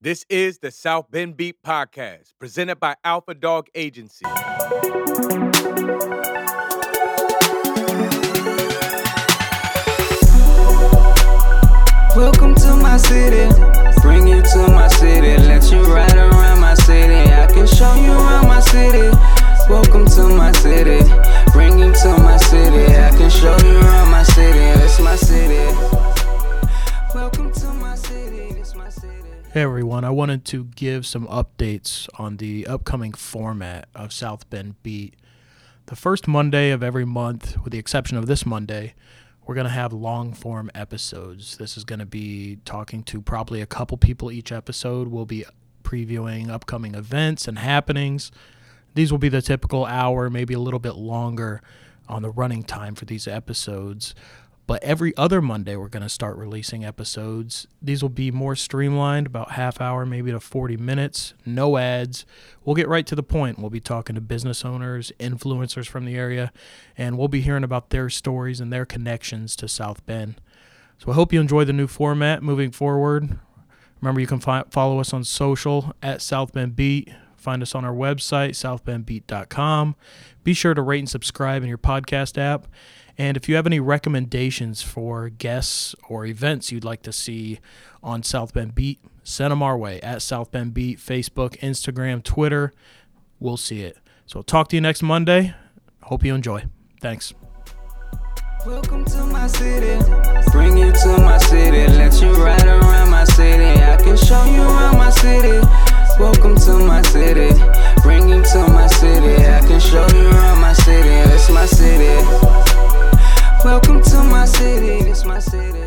This is the South Bend Beat Podcast, presented by Alpha Dog Agency. Welcome to my city. Bring you to my city. Let you ride around my city. I can show you around my city. Welcome to my city. Bring you to my city. I can show you around my city. It's my city. Hey everyone, I wanted to give some updates on the upcoming format of South Bend Beat. The first Monday of every month, with the exception of this Monday, we're going to have long form episodes. This is going to be talking to probably a couple people each episode. We'll be previewing upcoming events and happenings. These will be the typical hour, maybe a little bit longer on the running time for these episodes. But every other Monday, we're going to start releasing episodes. These will be more streamlined, about half hour, maybe to 40 minutes, no ads. We'll get right to the point. We'll be talking to business owners, influencers from the area, and we'll be hearing about their stories and their connections to South Bend. So I hope you enjoy the new format moving forward. Remember, you can fi- follow us on social at South Bend Beat. Find us on our website, southbendbeat.com. Be sure to rate and subscribe in your podcast app. And if you have any recommendations for guests or events you'd like to see on South Bend Beat, send them our way at South Bend Beat, Facebook, Instagram, Twitter. We'll see it. So talk to you next Monday. Hope you enjoy. Thanks. Welcome to my city. Bring you to my city. Let you ride around to my city. Bring you to my city. I can show you around my city. It's my city. Welcome to my city. It's my city.